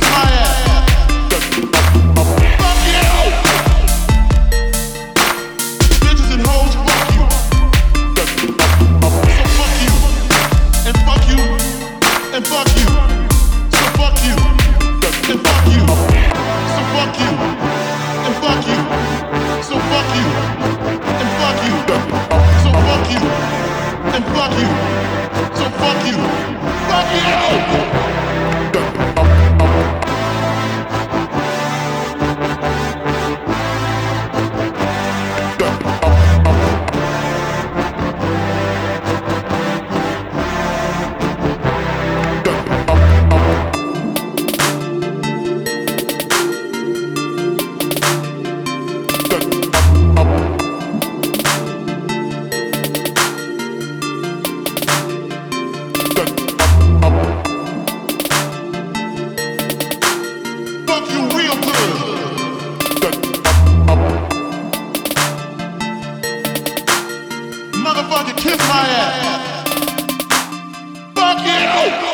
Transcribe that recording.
fire. you!